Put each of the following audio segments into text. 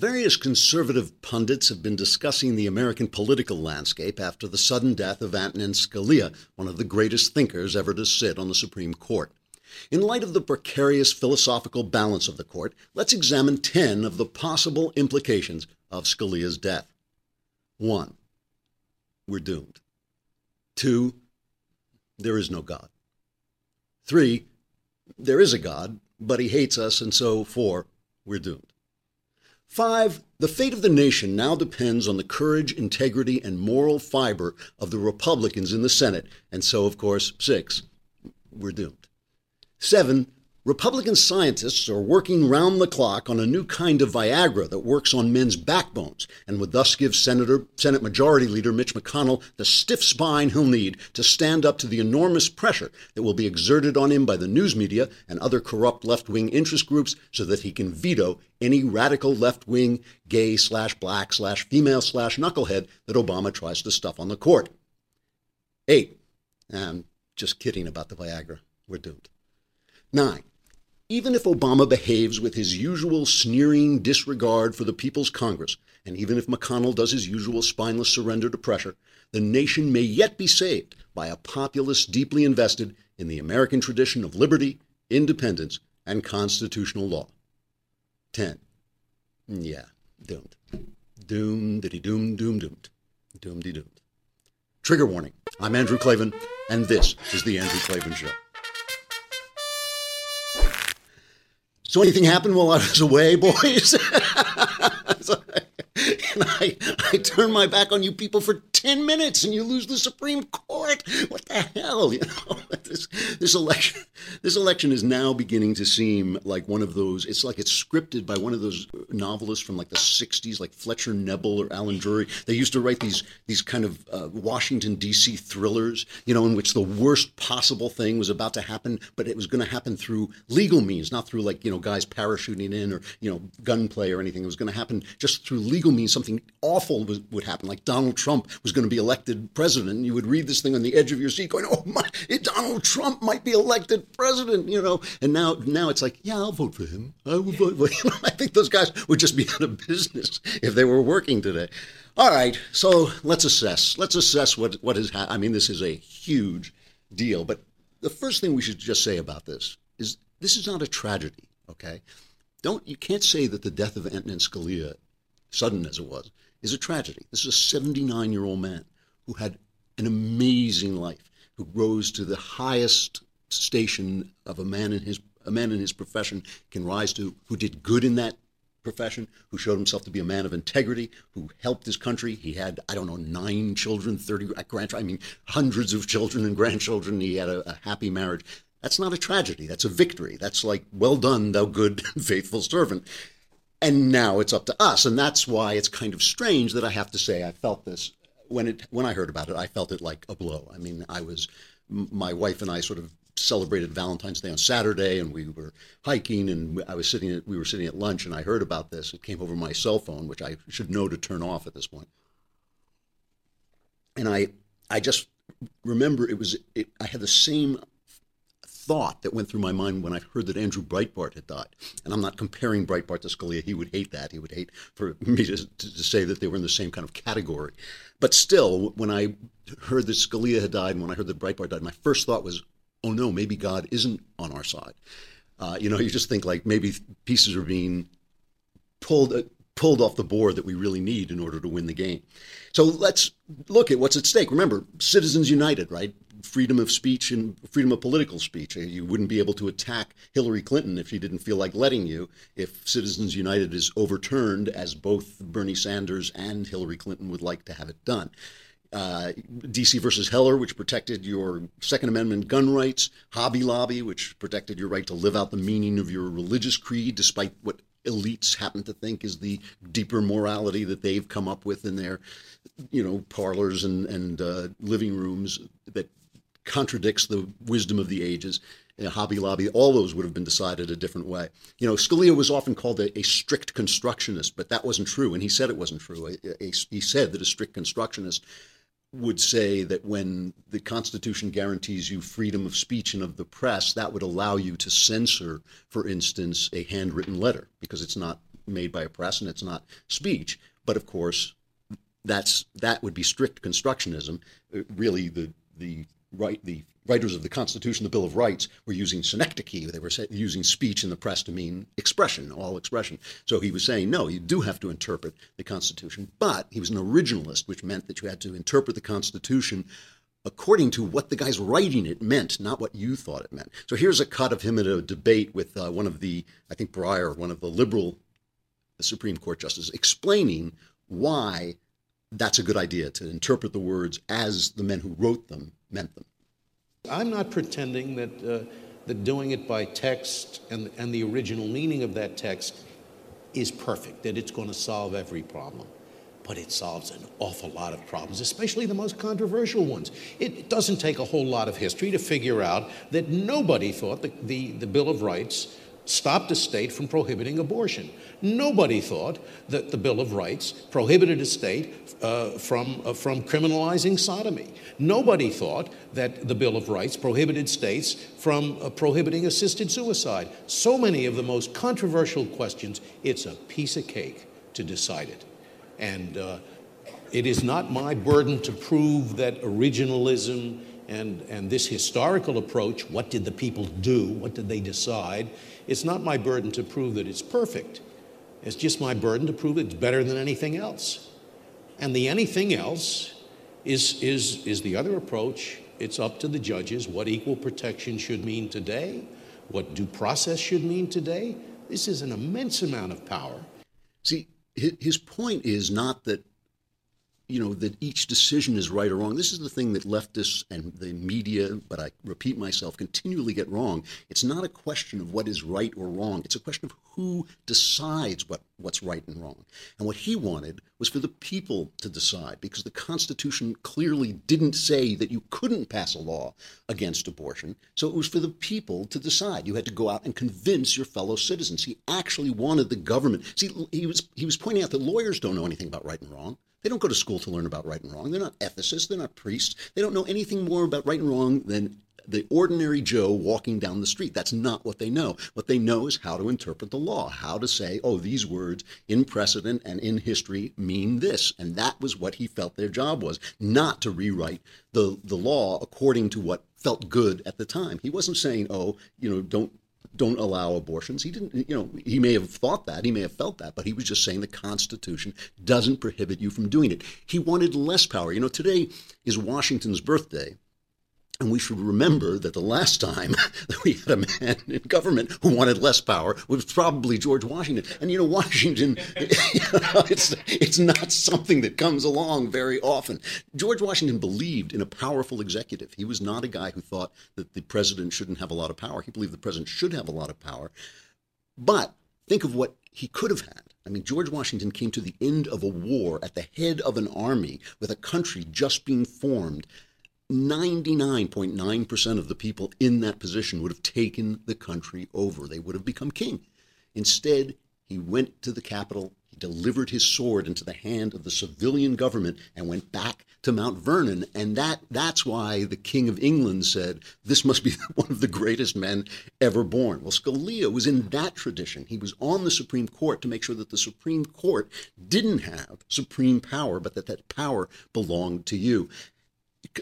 Various conservative pundits have been discussing the American political landscape after the sudden death of Antonin Scalia, one of the greatest thinkers ever to sit on the Supreme Court. In light of the precarious philosophical balance of the court, let's examine 10 of the possible implications of Scalia's death. 1. We're doomed. 2. There is no God. 3. There is a God, but he hates us, and so 4. We're doomed. Five, the fate of the nation now depends on the courage, integrity, and moral fiber of the Republicans in the Senate. And so, of course, six, we're doomed. Seven, Republican scientists are working round the clock on a new kind of Viagra that works on men's backbones and would thus give Senator, Senate Majority Leader Mitch McConnell the stiff spine he'll need to stand up to the enormous pressure that will be exerted on him by the news media and other corrupt left wing interest groups so that he can veto any radical left wing gay slash black slash female slash knucklehead that Obama tries to stuff on the court. Eight, I'm just kidding about the Viagra. We're doomed. Nine, even if Obama behaves with his usual sneering disregard for the People's Congress, and even if McConnell does his usual spineless surrender to pressure, the nation may yet be saved by a populace deeply invested in the American tradition of liberty, independence, and constitutional law. 10. Yeah, doomed. Doomed, diddy doomed, doomed, doomed. Doomed, doomed. Trigger warning. I'm Andrew Klavan, and this is The Andrew Klavan Show. So anything happened while I was away, boys? and I, I turn my back on you people for 10 minutes and you lose the Supreme Court. What the hell? You know, this, this election, this election is now beginning to seem like one of those, it's like it's scripted by one of those novelists from like the 60s, like Fletcher Knebel or Allen Drury. They used to write these, these kind of uh, Washington, D.C. thrillers, you know, in which the worst possible thing was about to happen, but it was going to happen through legal means, not through like, you know, guys parachuting in or, you know, gunplay or anything. It was going to happen just through legal means. Something awful was, would happen, like Donald Trump was going to be elected president. You would read this thing on the edge of your seat going, oh, my, Donald Trump might be elected president, you know. And now now it's like, yeah, I'll vote for him. I will vote for him. I think those guys would just be out of business if they were working today. All right, so let's assess. Let's assess what, what is happening. I mean, this is a huge deal. But the first thing we should just say about this is this is not a tragedy, okay? Don't you can't say that the death of Antonin Scalia, sudden as it was, is a tragedy. This is a 79 year old man who had an amazing life, who rose to the highest station of a man in his a man in his profession can rise to, who did good in that profession, who showed himself to be a man of integrity, who helped his country. He had, I don't know, nine children, 30 uh, grandchildren, I mean, hundreds of children and grandchildren. He had a, a happy marriage. That's not a tragedy. That's a victory. That's like, well done, thou good faithful servant. And now it's up to us. And that's why it's kind of strange that I have to say I felt this when it when I heard about it. I felt it like a blow. I mean, I was my wife and I sort of celebrated Valentine's Day on Saturday, and we were hiking, and I was sitting at we were sitting at lunch, and I heard about this. It came over my cell phone, which I should know to turn off at this point. And I I just remember it was it, I had the same thought that went through my mind when I heard that Andrew Breitbart had died. And I'm not comparing Breitbart to Scalia. He would hate that. He would hate for me to, to, to say that they were in the same kind of category. But still, when I heard that Scalia had died and when I heard that Breitbart died, my first thought was, oh no, maybe God isn't on our side. Uh, you know, you just think like maybe pieces are being pulled pulled off the board that we really need in order to win the game. So let's look at what's at stake. Remember, Citizens United, right? freedom of speech and freedom of political speech. Uh, you wouldn't be able to attack Hillary Clinton if she didn't feel like letting you. If Citizens United is overturned, as both Bernie Sanders and Hillary Clinton would like to have it done. Uh, DC versus Heller, which protected your Second Amendment gun rights, Hobby Lobby, which protected your right to live out the meaning of your religious creed, despite what elites happen to think is the deeper morality that they've come up with in their, you know, parlors and and uh, living rooms that contradicts the wisdom of the ages. Uh, Hobby Lobby, all those would have been decided a different way. You know, Scalia was often called a, a strict constructionist, but that wasn't true, and he said it wasn't true. A, a, he said that a strict constructionist would say that when the Constitution guarantees you freedom of speech and of the press, that would allow you to censor, for instance, a handwritten letter because it's not made by a press and it's not speech. But of course, that's that would be strict constructionism. Uh, really, the the right the writers of the Constitution, the Bill of Rights, were using synecdoche. They were using speech in the press to mean expression, all expression. So he was saying, no, you do have to interpret the Constitution. But he was an originalist, which meant that you had to interpret the Constitution according to what the guys writing it meant, not what you thought it meant. So here's a cut of him in a debate with uh, one of the, I think Breyer, one of the liberal Supreme Court justices, explaining why that's a good idea to interpret the words as the men who wrote them meant them. I'm not pretending that, uh, that doing it by text and, and the original meaning of that text is perfect, that it's going to solve every problem. But it solves an awful lot of problems, especially the most controversial ones. It doesn't take a whole lot of history to figure out that nobody thought the, the, the Bill of Rights stopped a state from prohibiting abortion. Nobody thought that the Bill of Rights prohibited a state uh, from, uh, from criminalizing sodomy. Nobody thought that the Bill of Rights prohibited states from uh, prohibiting assisted suicide. So many of the most controversial questions, it's a piece of cake to decide it. And uh, it is not my burden to prove that originalism and, and this historical approach, what did the people do, what did they decide, it's not my burden to prove that it's perfect. It's just my burden to prove it's better than anything else. And the anything else is, is, is the other approach. It's up to the judges what equal protection should mean today, what due process should mean today. This is an immense amount of power. See, his point is not that you know that each decision is right or wrong. This is the thing that leftists and the media, but I repeat myself, continually get wrong. It's not a question of what is right or wrong. It's a question of who decides what, what's right and wrong. And what he wanted was for the people to decide, because the Constitution clearly didn't say that you couldn't pass a law against abortion. So it was for the people to decide. You had to go out and convince your fellow citizens. He actually wanted the government. See, he was he was pointing out that lawyers don't know anything about right and wrong. They don't go to school to learn about right and wrong. They're not ethicists. They're not priests. They don't know anything more about right and wrong than the ordinary Joe walking down the street. That's not what they know. What they know is how to interpret the law, how to say, oh, these words in precedent and in history mean this. And that was what he felt their job was, not to rewrite the, the law according to what felt good at the time. He wasn't saying, oh, you know, don't don't allow abortions. He didn't, you know, he may have thought that, he may have felt that, but he was just saying the Constitution doesn't prohibit you from doing it. He wanted less power. You know, today is Washington's birthday. And we should remember that the last time that we had a man in government who wanted less power was probably George Washington. And you know, Washington, you know, it's it's not something that comes along very often. George Washington believed in a powerful executive. He was not a guy who thought that the president shouldn't have a lot of power. He believed the president should have a lot of power. But think of what he could have had. I mean, George Washington came to the end of a war at the head of an army with a country just being formed 99.9% of the people in that position would have taken the country over. They would have become king. Instead, he went to the capital, he delivered his sword into the hand of the civilian government and went back to Mount Vernon. And that that's why the King of England said, This must be one of the greatest men ever born. Well, Scalia was in that tradition. He was on the Supreme Court to make sure that the Supreme Court didn't have supreme power, but that that power belonged to you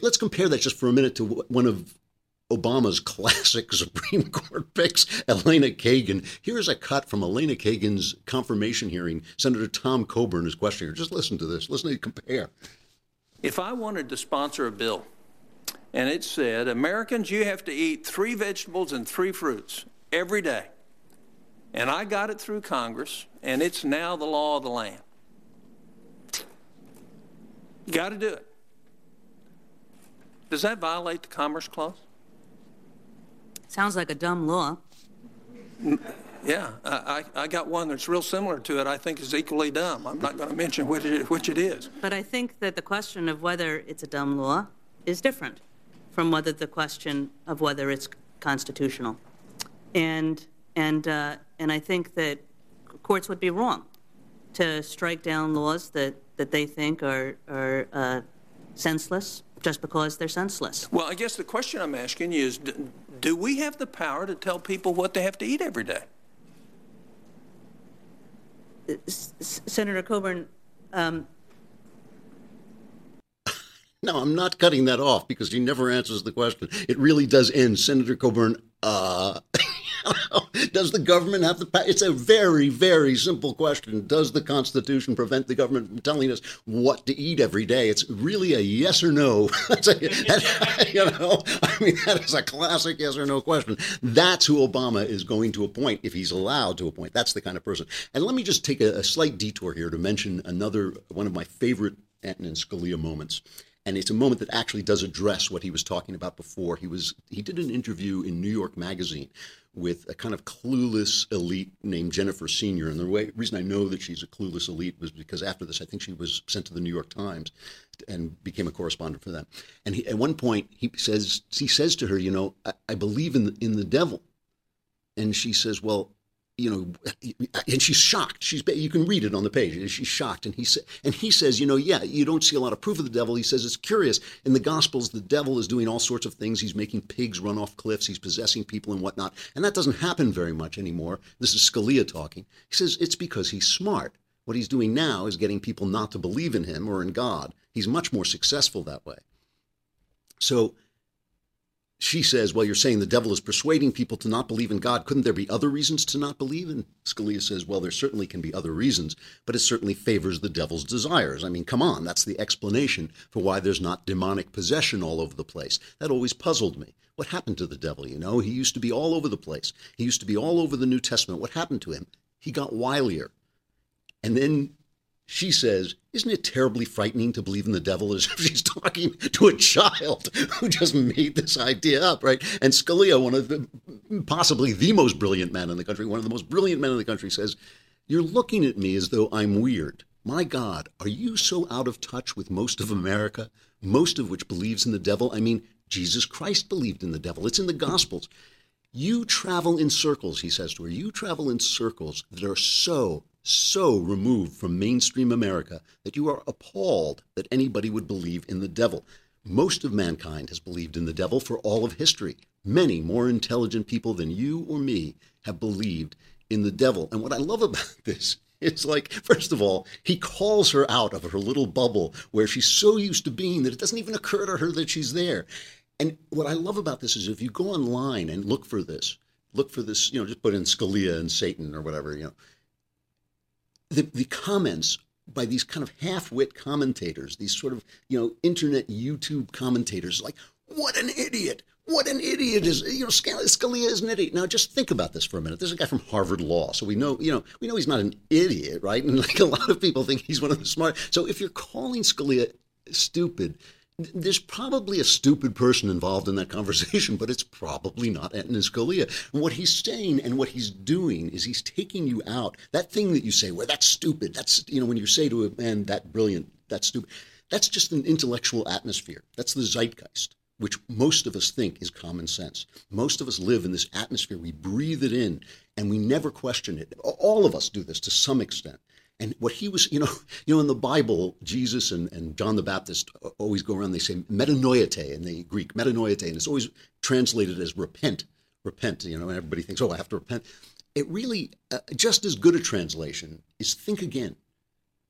let's compare that just for a minute to one of Obama's classic Supreme Court picks, Elena Kagan. Here's a cut from Elena Kagan's confirmation hearing. Senator Tom Coburn is questioning her. Just listen to this. Listen to compare. If I wanted to sponsor a bill and it said, Americans, you have to eat three vegetables and three fruits every day, and I got it through Congress, and it's now the law of the land, you got to do it. Does that violate the Commerce Clause? Sounds like a dumb law. Yeah, I, I got one that's real similar to it. I think is equally dumb. I'm not going to mention which it, which it is. But I think that the question of whether it's a dumb law is different from whether the question of whether it's constitutional. And and uh, and I think that courts would be wrong to strike down laws that, that they think are are uh, senseless just because they're senseless. Well, I guess the question I'm asking you is do we have the power to tell people what they have to eat every day? Senator Coburn, um, no, I'm not cutting that off because he never answers the question. It really does end. Senator Coburn, uh, does the government have the power? It's a very, very simple question. Does the Constitution prevent the government from telling us what to eat every day? It's really a yes or no. That's a, that, you know, I mean, that is a classic yes or no question. That's who Obama is going to appoint if he's allowed to appoint. That's the kind of person. And let me just take a, a slight detour here to mention another one of my favorite Antonin Scalia moments and it's a moment that actually does address what he was talking about before. He was he did an interview in New York Magazine with a kind of clueless elite named Jennifer Senior, and the way, reason I know that she's a clueless elite was because after this, I think she was sent to the New York Times and became a correspondent for them. And he, at one point, he says he says to her, "You know, I, I believe in the, in the devil," and she says, "Well." You know, and she's shocked. She's you can read it on the page. She's shocked, and he sa- and he says, you know, yeah, you don't see a lot of proof of the devil. He says it's curious in the Gospels. The devil is doing all sorts of things. He's making pigs run off cliffs. He's possessing people and whatnot, and that doesn't happen very much anymore. This is Scalia talking. He says it's because he's smart. What he's doing now is getting people not to believe in him or in God. He's much more successful that way. So she says, Well, you're saying the devil is persuading people to not believe in God. Couldn't there be other reasons to not believe? And Scalia says, Well, there certainly can be other reasons, but it certainly favors the devil's desires. I mean, come on, that's the explanation for why there's not demonic possession all over the place. That always puzzled me. What happened to the devil? You know, he used to be all over the place, he used to be all over the New Testament. What happened to him? He got wilier. And then she says, Isn't it terribly frightening to believe in the devil as if she's talking to a child who just made this idea up, right? And Scalia, one of the possibly the most brilliant man in the country, one of the most brilliant men in the country, says, You're looking at me as though I'm weird. My God, are you so out of touch with most of America, most of which believes in the devil? I mean, Jesus Christ believed in the devil. It's in the Gospels. You travel in circles, he says to her. You travel in circles that are so so removed from mainstream America that you are appalled that anybody would believe in the devil. Most of mankind has believed in the devil for all of history. Many more intelligent people than you or me have believed in the devil. And what I love about this it's like, first of all, he calls her out of her little bubble where she's so used to being that it doesn't even occur to her that she's there. And what I love about this is if you go online and look for this, look for this, you know, just put in Scalia and Satan or whatever, you know, the, the comments by these kind of half-wit commentators, these sort of you know internet YouTube commentators, like what an idiot, what an idiot is you know Scalia is an idiot. Now just think about this for a minute. There's a guy from Harvard Law, so we know you know we know he's not an idiot, right? And like a lot of people think he's one of the smart. So if you're calling Scalia stupid, there's probably a stupid person involved in that conversation, but it's probably not Antonin Scalia. And what he's saying and what he's doing is he's taking you out. That thing that you say, well, that's stupid. That's, you know, when you say to a man, that brilliant, that's stupid. That's just an intellectual atmosphere. That's the zeitgeist, which most of us think is common sense. Most of us live in this atmosphere. We breathe it in and we never question it. All of us do this to some extent. And what he was, you know, you know, in the Bible, Jesus and, and John the Baptist always go around. They say metanoete in the Greek, metanoete, and it's always translated as repent, repent. You know, and everybody thinks, oh, I have to repent. It really, uh, just as good a translation is think again,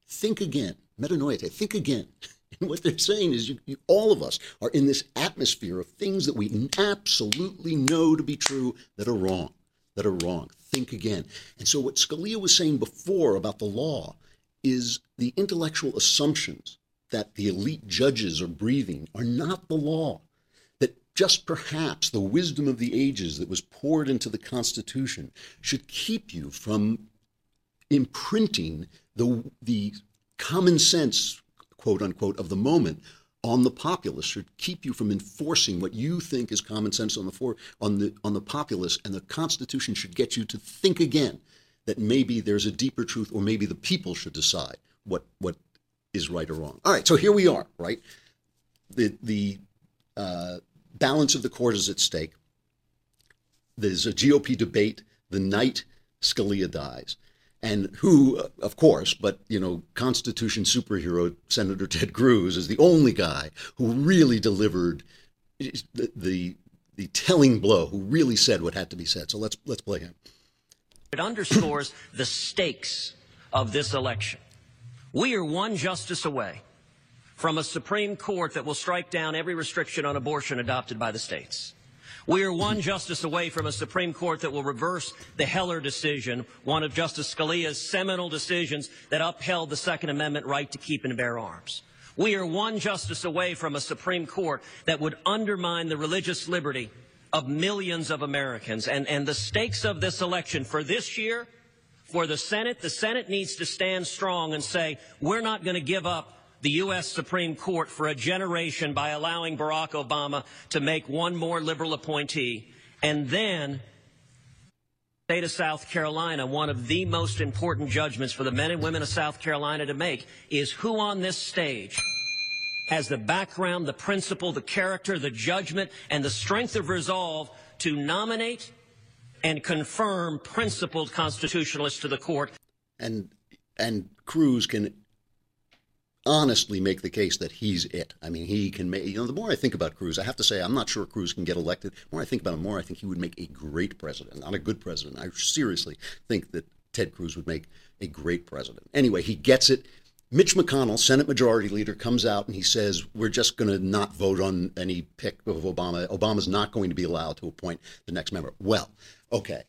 think again, metanoete, think again. And what they're saying is, you, you, all of us are in this atmosphere of things that we absolutely know to be true that are wrong, that are wrong think again. And so, what Scalia was saying before about the law is the intellectual assumptions that the elite judges are breathing are not the law. That just perhaps the wisdom of the ages that was poured into the Constitution should keep you from imprinting the, the common sense, quote unquote, of the moment on the populace should keep you from enforcing what you think is common sense on the for, on the on the populace and the constitution should get you to think again that maybe there's a deeper truth or maybe the people should decide what what is right or wrong. All right so here we are right? The the uh, balance of the court is at stake. There's a gop debate the night scalia dies and who, of course, but you know, Constitution superhero Senator Ted Cruz is the only guy who really delivered the, the the telling blow, who really said what had to be said. So let's let's play him. It underscores the stakes of this election. We are one justice away from a Supreme Court that will strike down every restriction on abortion adopted by the states. We are one justice away from a Supreme Court that will reverse the Heller decision, one of Justice Scalia's seminal decisions that upheld the Second Amendment right to keep and bear arms. We are one justice away from a Supreme Court that would undermine the religious liberty of millions of Americans. And, and the stakes of this election for this year, for the Senate, the Senate needs to stand strong and say, we're not going to give up the U.S. Supreme Court for a generation by allowing Barack Obama to make one more liberal appointee. And then, state of South Carolina, one of the most important judgments for the men and women of South Carolina to make is who on this stage has the background, the principle, the character, the judgment, and the strength of resolve to nominate and confirm principled constitutionalists to the court. And and Cruz can honestly make the case that he's it. I mean, he can make, you know, the more I think about Cruz, I have to say, I'm not sure Cruz can get elected. The more I think about him, more I think he would make a great president, not a good president. I seriously think that Ted Cruz would make a great president. Anyway, he gets it. Mitch McConnell, Senate Majority Leader, comes out and he says, We're just going to not vote on any pick of Obama. Obama's not going to be allowed to appoint the next member. Well, okay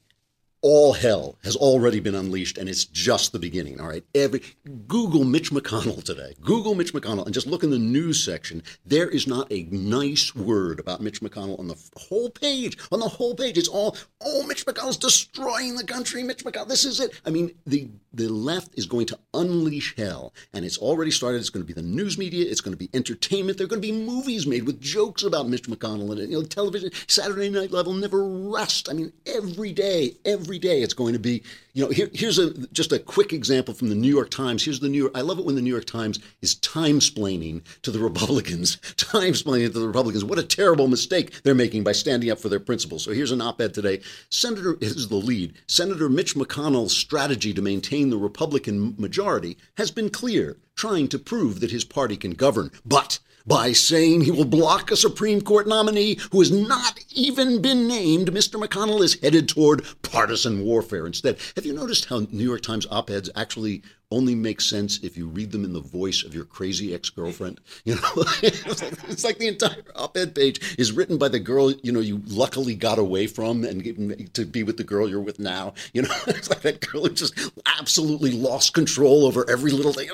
all hell has already been unleashed and it's just the beginning all right? Every google mitch mcconnell today. Google mitch mcconnell and just look in the news section. There is not a nice word about mitch mcconnell on the whole page on the whole page. It's all oh mitch mcconnell's destroying the country. Mitch mcconnell this is it. I mean the the left is going to unleash hell. And it's already started. It's going to be the news media. It's going to be entertainment. There are going to be movies made with jokes about mitch mcconnell and you know television saturday night level never rest. I mean every day every day it's going to be you know here, here's a just a quick example from the new york times. Here's the new york i love it when the new york times is time splaining to the republicans time splaining to the republicans. What a terrible mistake they're making by standing up for their principles. So here's an op-ed today. Senator is the lead. Senator mitch mcconnell's strategy to maintain the republican majority has been clear trying to prove that his party can govern but by saying he will block a Supreme Court nominee who has not even been named, Mr. McConnell is headed toward partisan warfare instead. Have you noticed how New York Times op eds actually only make sense if you read them in the voice of your crazy ex-girlfriend. You know, it's, like, it's like the entire op-ed page is written by the girl you know you luckily got away from and to be with the girl you're with now. You know, it's like that girl who just absolutely lost control over every little thing.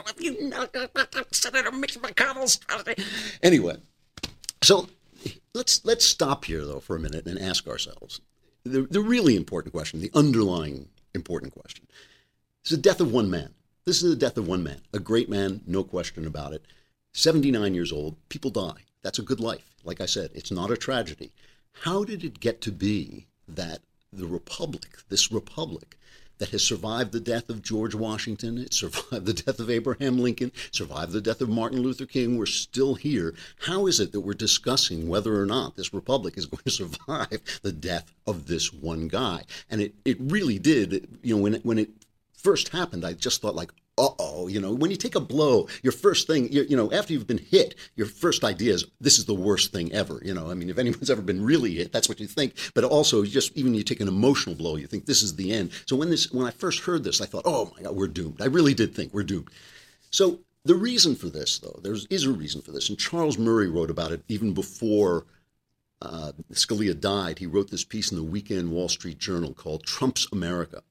Senator Mitch McConnell's anyway. So let's let's stop here though for a minute and ask ourselves the, the really important question, the underlying important question. It's the death of one man. This is the death of one man, a great man, no question about it. 79 years old, people die. That's a good life. Like I said, it's not a tragedy. How did it get to be that the republic, this republic, that has survived the death of George Washington, it survived the death of Abraham Lincoln, survived the death of Martin Luther King. We're still here. How is it that we're discussing whether or not this republic is going to survive the death of this one guy? And it, it really did, you know, when it, when it first happened, I just thought like, uh oh, you know, when you take a blow, your first thing, you, you know, after you've been hit, your first idea is this is the worst thing ever. You know, I mean, if anyone's ever been really hit, that's what you think. But also, just even you take an emotional blow, you think this is the end. So when this, when I first heard this, I thought, oh my God, we're doomed. I really did think we're doomed. So the reason for this, though, there is a reason for this, and Charles Murray wrote about it even before uh, Scalia died. He wrote this piece in the Weekend Wall Street Journal called "Trump's America."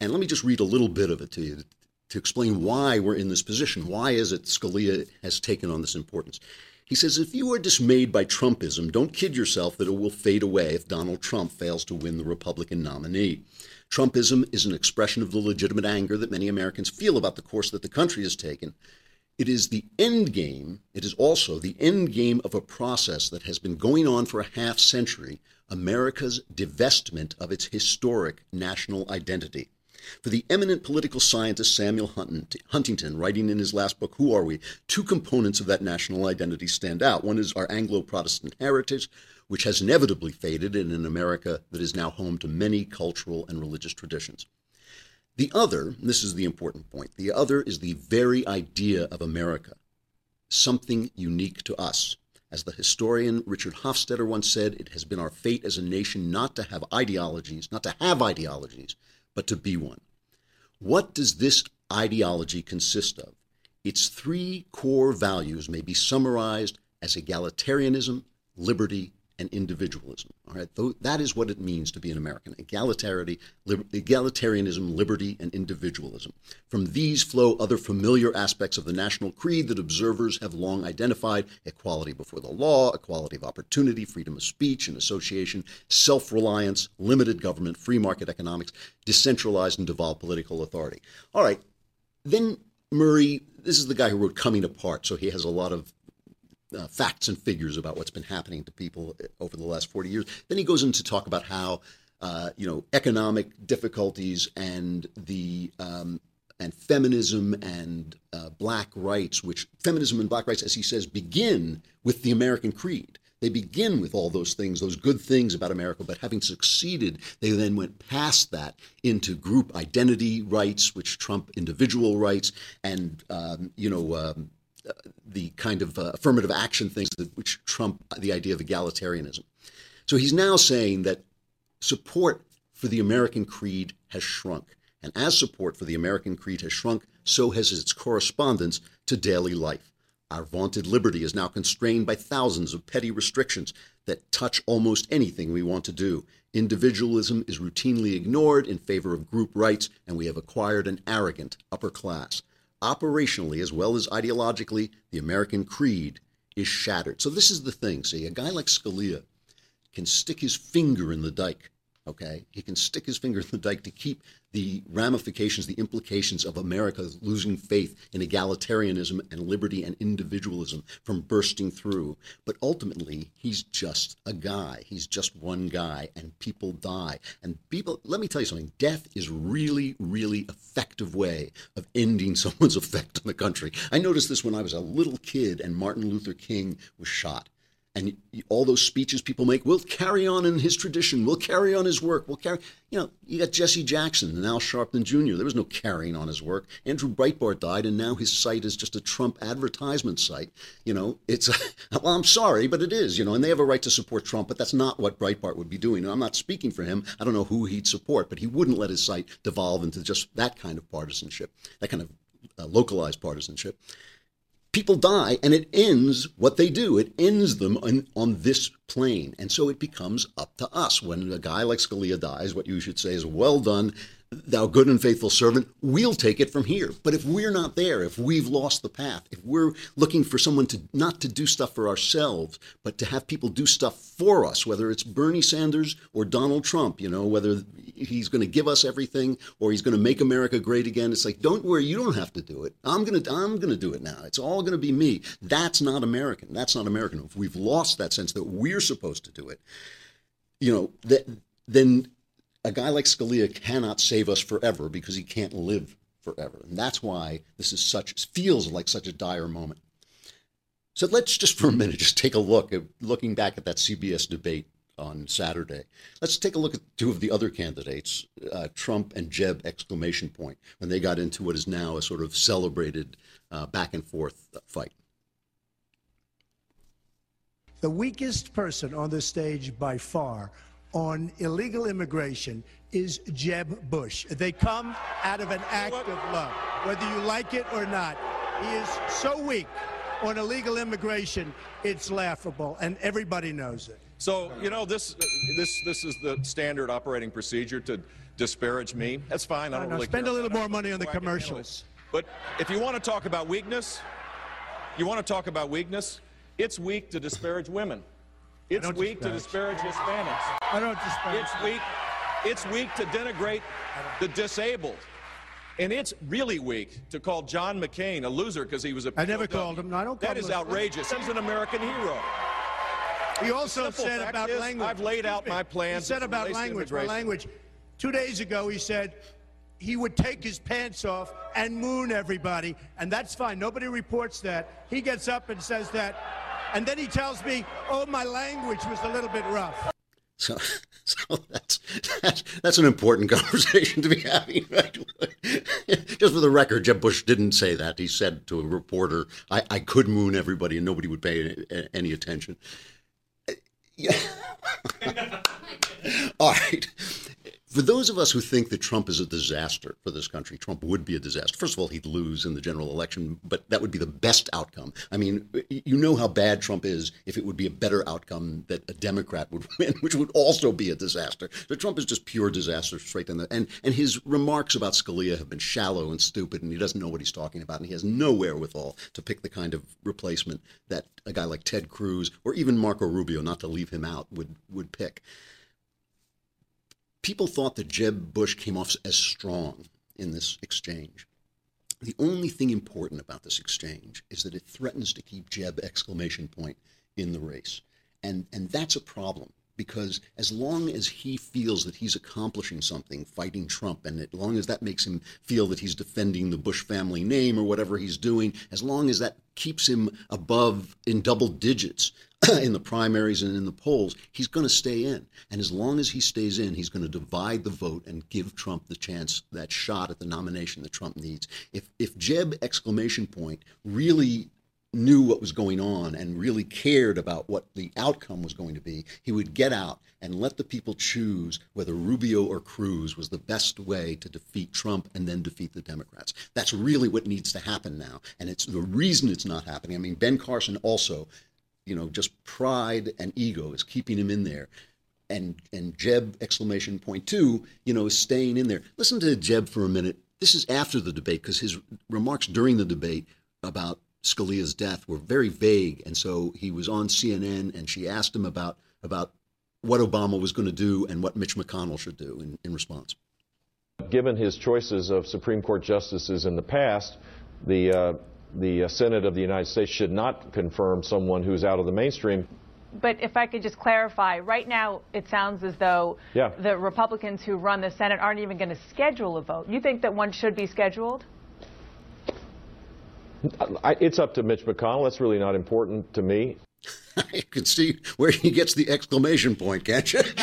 And let me just read a little bit of it to you to explain why we're in this position. Why is it Scalia has taken on this importance? He says, if you are dismayed by Trumpism, don't kid yourself that it will fade away if Donald Trump fails to win the Republican nominee. Trumpism is an expression of the legitimate anger that many Americans feel about the course that the country has taken. It is the end game, it is also the end game of a process that has been going on for a half century America's divestment of its historic national identity. For the eminent political scientist Samuel Huntington, writing in his last book, Who Are We? Two components of that national identity stand out. One is our Anglo Protestant heritage, which has inevitably faded in an America that is now home to many cultural and religious traditions. The other, this is the important point, the other is the very idea of America, something unique to us. As the historian Richard Hofstadter once said, it has been our fate as a nation not to have ideologies, not to have ideologies, but to be one. What does this ideology consist of. Its three core values may be summarized as egalitarianism, liberty, and individualism. All right, that is what it means to be an American: egalitarianism, liberty, and individualism. From these flow other familiar aspects of the national creed that observers have long identified: equality before the law, equality of opportunity, freedom of speech and association, self-reliance, limited government, free market economics, decentralized and devolved political authority. All right, then Murray. This is the guy who wrote Coming Apart, so he has a lot of uh, facts and figures about what's been happening to people uh, over the last 40 years. Then he goes into talk about how, uh, you know, economic difficulties and the um, and feminism and uh, black rights, which feminism and black rights, as he says, begin with the American creed. They begin with all those things, those good things about America, but having succeeded, they then went past that into group identity rights, which trump individual rights, and um, you know um, the kind of uh, affirmative action things that, which trump the idea of egalitarianism. So he's now saying that support for the American creed has shrunk. And as support for the American creed has shrunk, so has its correspondence to daily life. Our vaunted liberty is now constrained by thousands of petty restrictions that touch almost anything we want to do. Individualism is routinely ignored in favor of group rights, and we have acquired an arrogant upper class operationally as well as ideologically, the American creed is shattered. So this is the thing. See, a guy like Scalia can stick his finger in the dike Okay, he can stick his finger in the dike to keep the ramifications, the implications of America losing faith in egalitarianism and liberty and individualism from bursting through. But ultimately, he's just a guy. He's just one guy, and people die. And people, let me tell you something death is really, really effective way of ending someone's effect on the country. I noticed this when I was a little kid and Martin Luther King was shot and all those speeches people make, we'll carry on in his tradition. We'll carry on his work. We'll carry, you know, you got Jesse Jackson and Al Sharpton Jr. There was no carrying on his work. Andrew Breitbart died, and now his site is just a Trump advertisement site. You know, it's, well, I'm sorry, but it is, you know, and they have a right to support Trump, but that's not what Breitbart would be doing. And I'm not speaking for him. I don't know who he'd support, but he wouldn't let his site devolve into just that kind of partisanship, that kind of uh, localized partisanship people die and it ends what they do. It ends them on, on this plane. And so it becomes up to us. When a guy like Scalia dies, what you should say is, well done thou good and faithful servant, we'll take it from here. But if we're not there, if we've lost the path, if we're looking for someone to not to do stuff for ourselves, but to have people do stuff for us, whether it's Bernie Sanders or Donald Trump, you know, whether he's going to give us everything or he's going to make America great again, it's like, don't worry, you don't have to do it. I'm going to I'm going to do it now. It's all going to be me. That's not American. That's not American. If we've lost that sense that we're supposed to do it, you know, that then a guy like Scalia cannot save us forever because he can't live forever. And that's why this is such feels like such a dire moment. So let's just for a minute just take a look at looking back at that CBS debate on Saturday. Let's take a look at two of the other candidates, uh, Trump and Jeb exclamation point, when they got into what is now a sort of celebrated uh, back and forth fight. The weakest person on the stage by far on illegal immigration is Jeb Bush. They come out of an act of love, whether you like it or not. He is so weak on illegal immigration, it's laughable, and everybody knows it. So, you know, this this this is the standard operating procedure to disparage me. That's fine. I don't really spend a little more money on the commercials. But if you want to talk about weakness, you want to talk about weakness, it's weak to disparage women. It's weak disparage. to disparage Hispanics. I don't disparage. It's weak. It's weak to denigrate the disabled. And it's really weak to call John McCain a loser because he was a. I never called him. No, I don't. That is outrageous. He's an American hero. He also said about is, language. I've laid out my plans. He said about language. My language. Two days ago, he said he would take his pants off and moon everybody, and that's fine. Nobody reports that. He gets up and says that and then he tells me, oh, my language was a little bit rough. So, so that's, that's, that's an important conversation to be having. Right? Just for the record, Jeb Bush didn't say that. He said to a reporter, I, I could moon everybody and nobody would pay any attention. Yeah. All right. For those of us who think that Trump is a disaster for this country, Trump would be a disaster. First of all, he'd lose in the general election, but that would be the best outcome. I mean, you know how bad Trump is if it would be a better outcome that a Democrat would win, which would also be a disaster. So Trump is just pure disaster straight in the and and his remarks about Scalia have been shallow and stupid, and he doesn't know what he's talking about, and he has no wherewithal to pick the kind of replacement that a guy like Ted Cruz or even Marco Rubio, not to leave him out, would would pick people thought that Jeb Bush came off as strong in this exchange. The only thing important about this exchange is that it threatens to keep Jeb exclamation point in the race. And and that's a problem because as long as he feels that he's accomplishing something fighting Trump, and as long as that makes him feel that he's defending the Bush family name or whatever he's doing, as long as that keeps him above in double digits in the primaries and in the polls, he's going to stay in. And as long as he stays in, he's going to divide the vote and give Trump the chance, that shot at the nomination that Trump needs. If if Jeb exclamation point really knew what was going on and really cared about what the outcome was going to be, he would get out and let the people choose whether Rubio or Cruz was the best way to defeat Trump and then defeat the Democrats. That's really what needs to happen now. And it's the reason it's not happening. I mean, Ben Carson also, you know, just pride and ego is keeping him in there. And and Jeb exclamation point two, you know, is staying in there. Listen to Jeb for a minute. This is after the debate because his remarks during the debate about Scalia's death were very vague, and so he was on CNN, and she asked him about about what Obama was going to do and what Mitch McConnell should do in, in response. Given his choices of Supreme Court justices in the past, the uh, the uh, Senate of the United States should not confirm someone who's out of the mainstream. But if I could just clarify, right now it sounds as though yeah. the Republicans who run the Senate aren't even going to schedule a vote. You think that one should be scheduled? I, it's up to Mitch McConnell. That's really not important to me. you can see where he gets the exclamation point, can't you?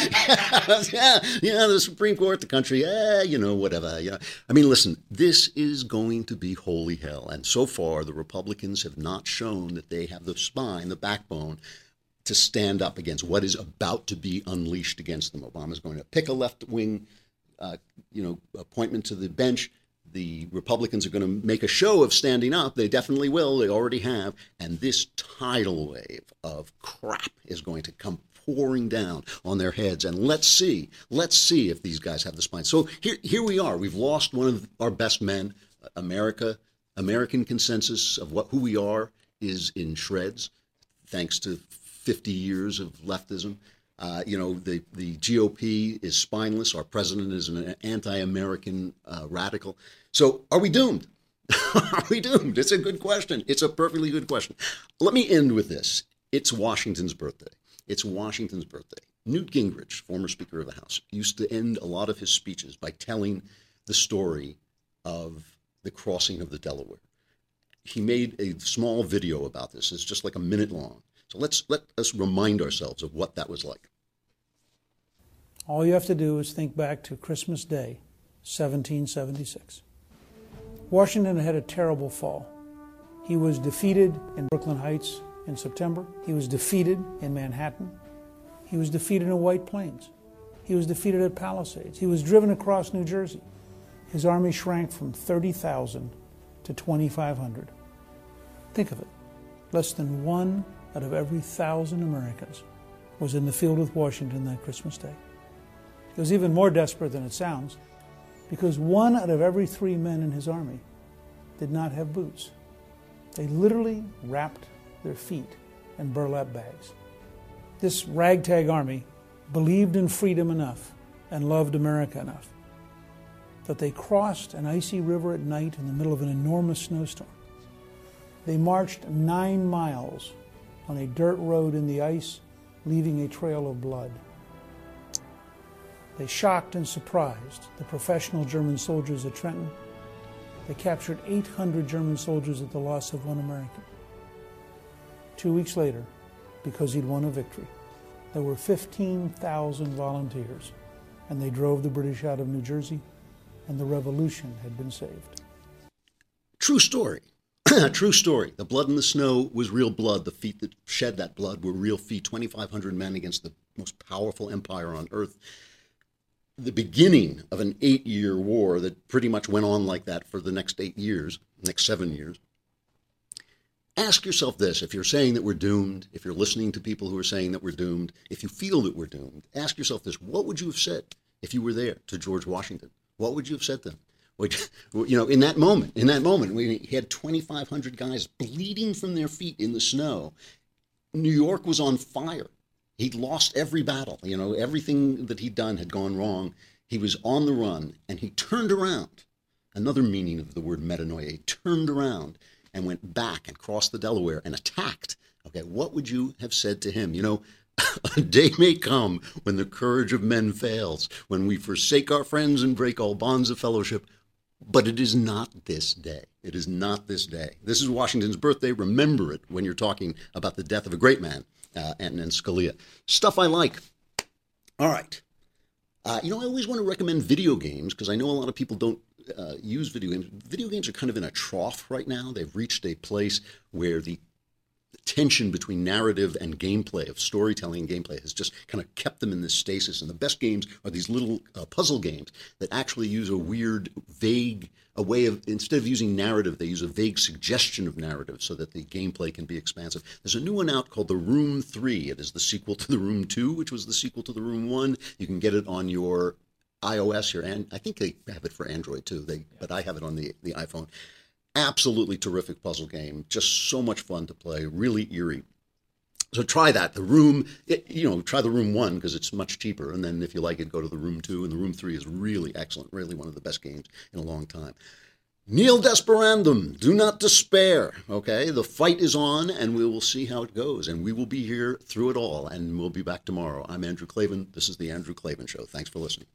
yeah, yeah, the Supreme Court, the country, yeah, you know, whatever. Yeah. I mean, listen, this is going to be holy hell. And so far, the Republicans have not shown that they have the spine, the backbone to stand up against what is about to be unleashed against them. Obama's going to pick a left wing, uh, you know, appointment to the bench the Republicans are going to make a show of standing up. They definitely will. They already have. And this tidal wave of crap is going to come pouring down on their heads. And let's see, let's see if these guys have the spine. So here, here we are. We've lost one of our best men. America, American consensus of what who we are is in shreds, thanks to 50 years of leftism. Uh, you know, the, the GOP is spineless. Our president is an anti American uh, radical. So are we doomed? are we doomed? It's a good question. It's a perfectly good question. Let me end with this it's Washington's birthday. It's Washington's birthday. Newt Gingrich, former Speaker of the House, used to end a lot of his speeches by telling the story of the crossing of the Delaware. He made a small video about this. It's just like a minute long. So let's let us remind ourselves of what that was like. All you have to do is think back to Christmas Day, 1776. Washington had a terrible fall. He was defeated in Brooklyn Heights in September. He was defeated in Manhattan. He was defeated in White Plains. He was defeated at Palisades. He was driven across New Jersey. His army shrank from 30,000 to 2,500. Think of it. Less than one out of every thousand Americans was in the field with Washington that Christmas Day. It was even more desperate than it sounds because one out of every three men in his army did not have boots. They literally wrapped their feet in burlap bags. This ragtag army believed in freedom enough and loved America enough that they crossed an icy river at night in the middle of an enormous snowstorm. They marched nine miles on a dirt road in the ice, leaving a trail of blood. They shocked and surprised the professional German soldiers at Trenton. They captured 800 German soldiers at the loss of one American. Two weeks later, because he'd won a victory, there were 15,000 volunteers, and they drove the British out of New Jersey, and the revolution had been saved. True story. True story. The blood in the snow was real blood. The feet that shed that blood were real feet. 2,500 men against the most powerful empire on earth. the beginning of an eight year war that pretty much went on like that for the next eight years, next seven years. Ask yourself this if you're saying that we're doomed, if you're listening to people who are saying that we're doomed, if you feel that we're doomed, ask yourself this what would you have said if you were there to George Washington? What would you have said him? Which, you know, in that moment, in that moment, we had 2,500 guys bleeding from their feet in the snow. New York was on fire. He'd lost every battle. You know, everything that he'd done had gone wrong. He was on the run, and he turned around. Another meaning of the word metanoia. He turned around and went back and crossed the Delaware and attacked. Okay, what would you have said to him? You know, a day may come when the courage of men fails, when we forsake our friends and break all bonds of fellowship. But it is not this day. It is not this day. This is Washington's birthday. Remember it when you're talking about the death of a great man uh, and Scalia. Stuff I like. All right. Uh, you know, I always want to recommend video games because I know a lot of people don't uh, use video games. Video games are kind of in a trough right now. They've reached a place where the tension between narrative and gameplay, of storytelling and gameplay, has just kind of kept them in this stasis. And the best games are these little uh, puzzle games that actually use a weird, vague, a way of, instead of using narrative, they use a vague suggestion of narrative so that the gameplay can be expansive. There's a new one out called The Room 3. It is the sequel to The Room 2, which was the sequel to The Room 1. You can get it on your iOS, your and I think they have it for Android too. They, but I have it on the the iPhone absolutely terrific puzzle game. Just so much fun to play. Really eerie. So try that. The room, it, you know, try the room one because it's much cheaper, and then if you like it, go to the room two. And the room three is really excellent. Really one of the best games in a long time. Nil desperandum. Do not despair. Okay, the fight is on, and we will see how it goes. And we will be here through it all. And we'll be back tomorrow. I'm Andrew Klavan. This is the Andrew Klavan Show. Thanks for listening.